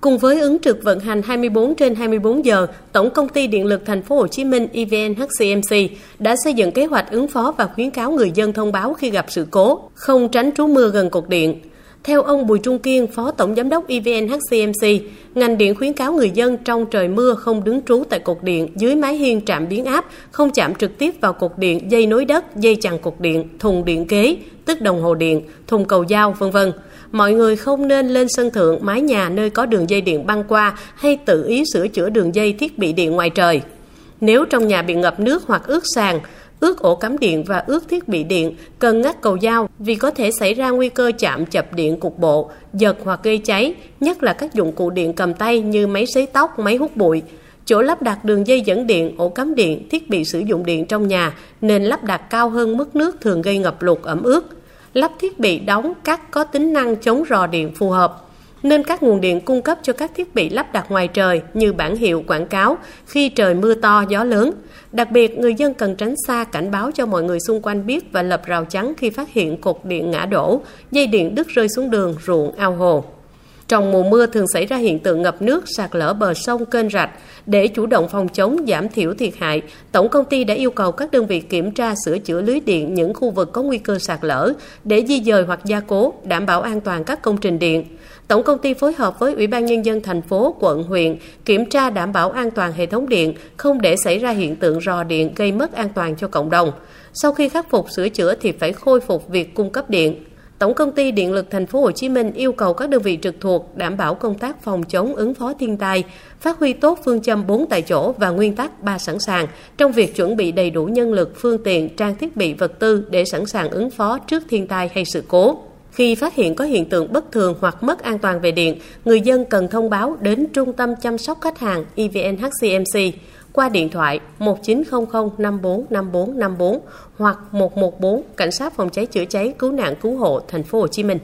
Cùng với ứng trực vận hành 24 trên 24 giờ, Tổng công ty Điện lực Thành phố Hồ Chí Minh EVN HCMC đã xây dựng kế hoạch ứng phó và khuyến cáo người dân thông báo khi gặp sự cố, không tránh trú mưa gần cột điện. Theo ông Bùi Trung Kiên, Phó Tổng Giám đốc EVN HCMC, ngành điện khuyến cáo người dân trong trời mưa không đứng trú tại cột điện, dưới mái hiên trạm biến áp, không chạm trực tiếp vào cột điện, dây nối đất, dây chằng cột điện, thùng điện kế, tức đồng hồ điện, thùng cầu dao, vân vân mọi người không nên lên sân thượng, mái nhà nơi có đường dây điện băng qua hay tự ý sửa chữa đường dây thiết bị điện ngoài trời. Nếu trong nhà bị ngập nước hoặc ướt sàn, ướt ổ cắm điện và ướt thiết bị điện, cần ngắt cầu dao vì có thể xảy ra nguy cơ chạm chập điện cục bộ, giật hoặc gây cháy, nhất là các dụng cụ điện cầm tay như máy sấy tóc, máy hút bụi. Chỗ lắp đặt đường dây dẫn điện, ổ cắm điện, thiết bị sử dụng điện trong nhà nên lắp đặt cao hơn mức nước thường gây ngập lụt ẩm ướt lắp thiết bị đóng cắt có tính năng chống rò điện phù hợp nên các nguồn điện cung cấp cho các thiết bị lắp đặt ngoài trời như bản hiệu quảng cáo khi trời mưa to gió lớn. Đặc biệt, người dân cần tránh xa cảnh báo cho mọi người xung quanh biết và lập rào chắn khi phát hiện cột điện ngã đổ, dây điện đứt rơi xuống đường, ruộng, ao hồ. Trong mùa mưa thường xảy ra hiện tượng ngập nước, sạt lở bờ sông, kênh rạch. Để chủ động phòng chống, giảm thiểu thiệt hại, Tổng công ty đã yêu cầu các đơn vị kiểm tra sửa chữa lưới điện những khu vực có nguy cơ sạt lở để di dời hoặc gia cố, đảm bảo an toàn các công trình điện. Tổng công ty phối hợp với Ủy ban Nhân dân thành phố, quận, huyện kiểm tra đảm bảo an toàn hệ thống điện, không để xảy ra hiện tượng rò điện gây mất an toàn cho cộng đồng. Sau khi khắc phục sửa chữa thì phải khôi phục việc cung cấp điện. Tổng công ty Điện lực Thành phố Hồ Chí Minh yêu cầu các đơn vị trực thuộc đảm bảo công tác phòng chống ứng phó thiên tai, phát huy tốt phương châm 4 tại chỗ và nguyên tắc 3 sẵn sàng trong việc chuẩn bị đầy đủ nhân lực, phương tiện, trang thiết bị vật tư để sẵn sàng ứng phó trước thiên tai hay sự cố. Khi phát hiện có hiện tượng bất thường hoặc mất an toàn về điện, người dân cần thông báo đến Trung tâm chăm sóc khách hàng EVN HCMC qua điện thoại 1900 54 54 54 hoặc 114 Cảnh sát phòng cháy chữa cháy cứu nạn cứu hộ thành phố Hồ Chí Minh.